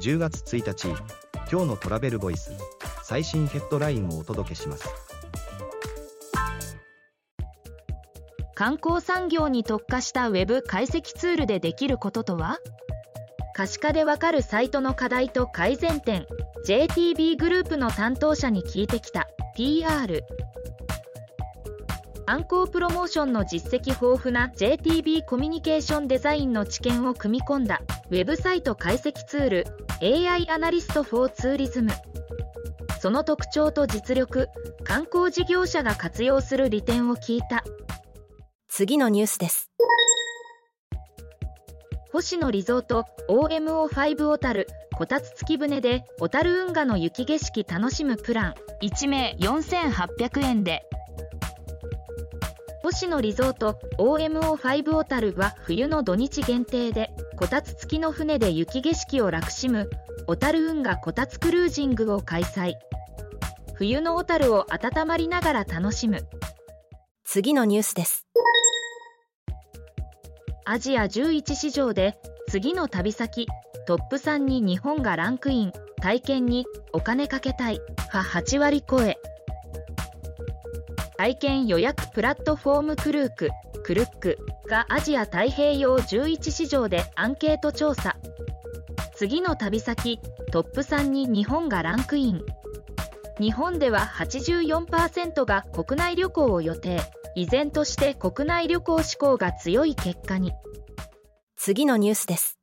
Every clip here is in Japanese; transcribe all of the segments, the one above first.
10月1日今日のトラベルボイス最新ヘッドラインをお届けします。観光産業に特化したウェブ解析ツールでできることとは？可視化でわかるサイトの課題と改善点 JTB グループの担当者に聞いてきた。PR 観光プロモーションの実績豊富な JTB コミュニケーションデザインの知見を組み込んだウェブサイト解析ツール AI アナリスト for ツーリズム。その特徴と実力観光事業者が活用する利点を聞いた。次のニュースです。星野リゾート OMO5 小樽こたつ付き船で小樽運河の雪景色楽しむプラン。1名4800円で星野リゾート OMO5 小樽は冬の土日限定でこたつ付きの船で雪景色を楽しむ小樽運河こたつクルージングを開催。冬の小樽を温まりながら楽しむ。次のニュースです。アジア11市場で次の旅先トップ3に日本がランクイン。体験にお金かけたい。は8割超え体験予約プラットフォームクルーククルックがアジア太平洋11市場でアンケート調査。次の旅先トップ3に日本がランクイン。日本では84%が国内旅行を予定。依然として国内旅行志向が強い結果に。次のニュースです。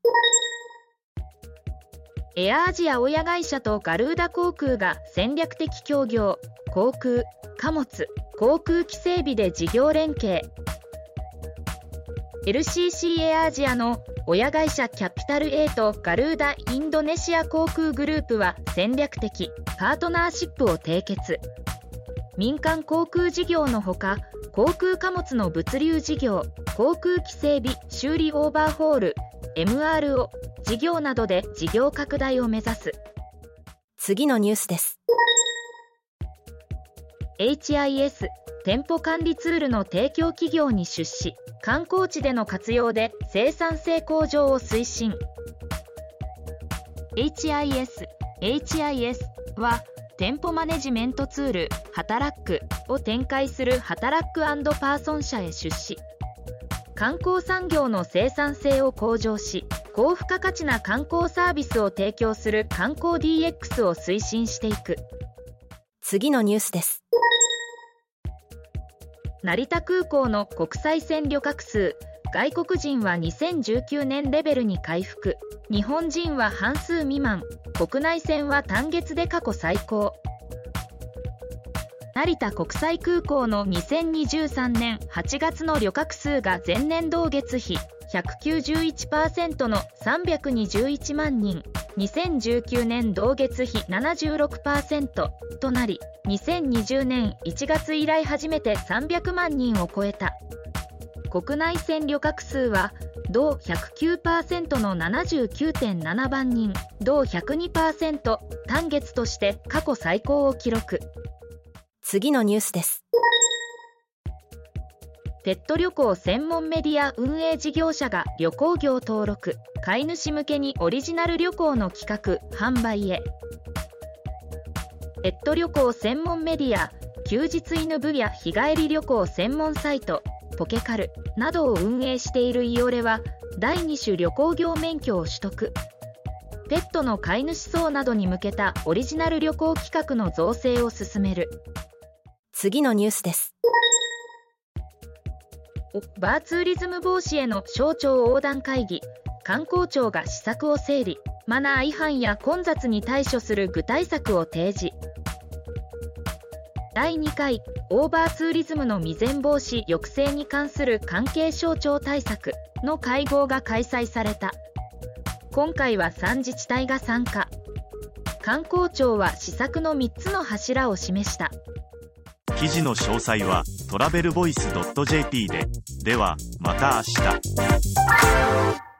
エアアジア親会社とガルーダ航空が戦略的協業航空貨物航空機整備で事業連携。LCC エアアジアの親会社キャピタル A とガルーダインドネシア航空グループは戦略的パートナーシップを締結。民間航空事業のほか航空貨物の物流事業航空機整備修理オーバーホール MRO 事業などで事業拡大を目指す。次のニュースです。HIS 店舗管理ツールの提供企業に出資観光地での活用で生産性向上を推進。HIS HIS は店舗マネジメントツール「働く」を展開する働くパーソン社へ出資。観光産業の生産性を向上し高付加価値な観光サービスを提供する観光 DX を推進していく。次のニュースです。成田空港の国際線旅客数。外国人は2019年レベルに回復。日本人は半数未満。国内線は単月で過去最高。成田国際空港の2023年8月の旅客数が前年同月比。191%の321万人2019年同月比76%となり2020年1月以来初めて300万人を超えた。国内線旅客数は同109%の79.7万人同102%単月として過去最高を記録。次のニュースです。ペット旅行専門メディア運営事業者が旅行業登録飼い主向けにオリジナル旅行の企画販売へ。ペット旅行専門メディア休日犬部や日帰り旅行専門サイトポケカルなどを運営しているイオレは第2種旅行業免許を取得。ペットの飼い主層などに向けたオリジナル旅行企画の造成を進める。次のニュースです。バーツーリズム防止への省庁横断会議。観光庁が施策を整理。マナー違反や混雑に対処する具体策を提示。第2回オーバーツーリズムの未然防止抑制に関する関係省庁対策の会合が開催された。今回は3自治体が参加。観光庁は施策の3つの柱を示した。記事の詳細はトラベルボイス .jp で。ではまた明日。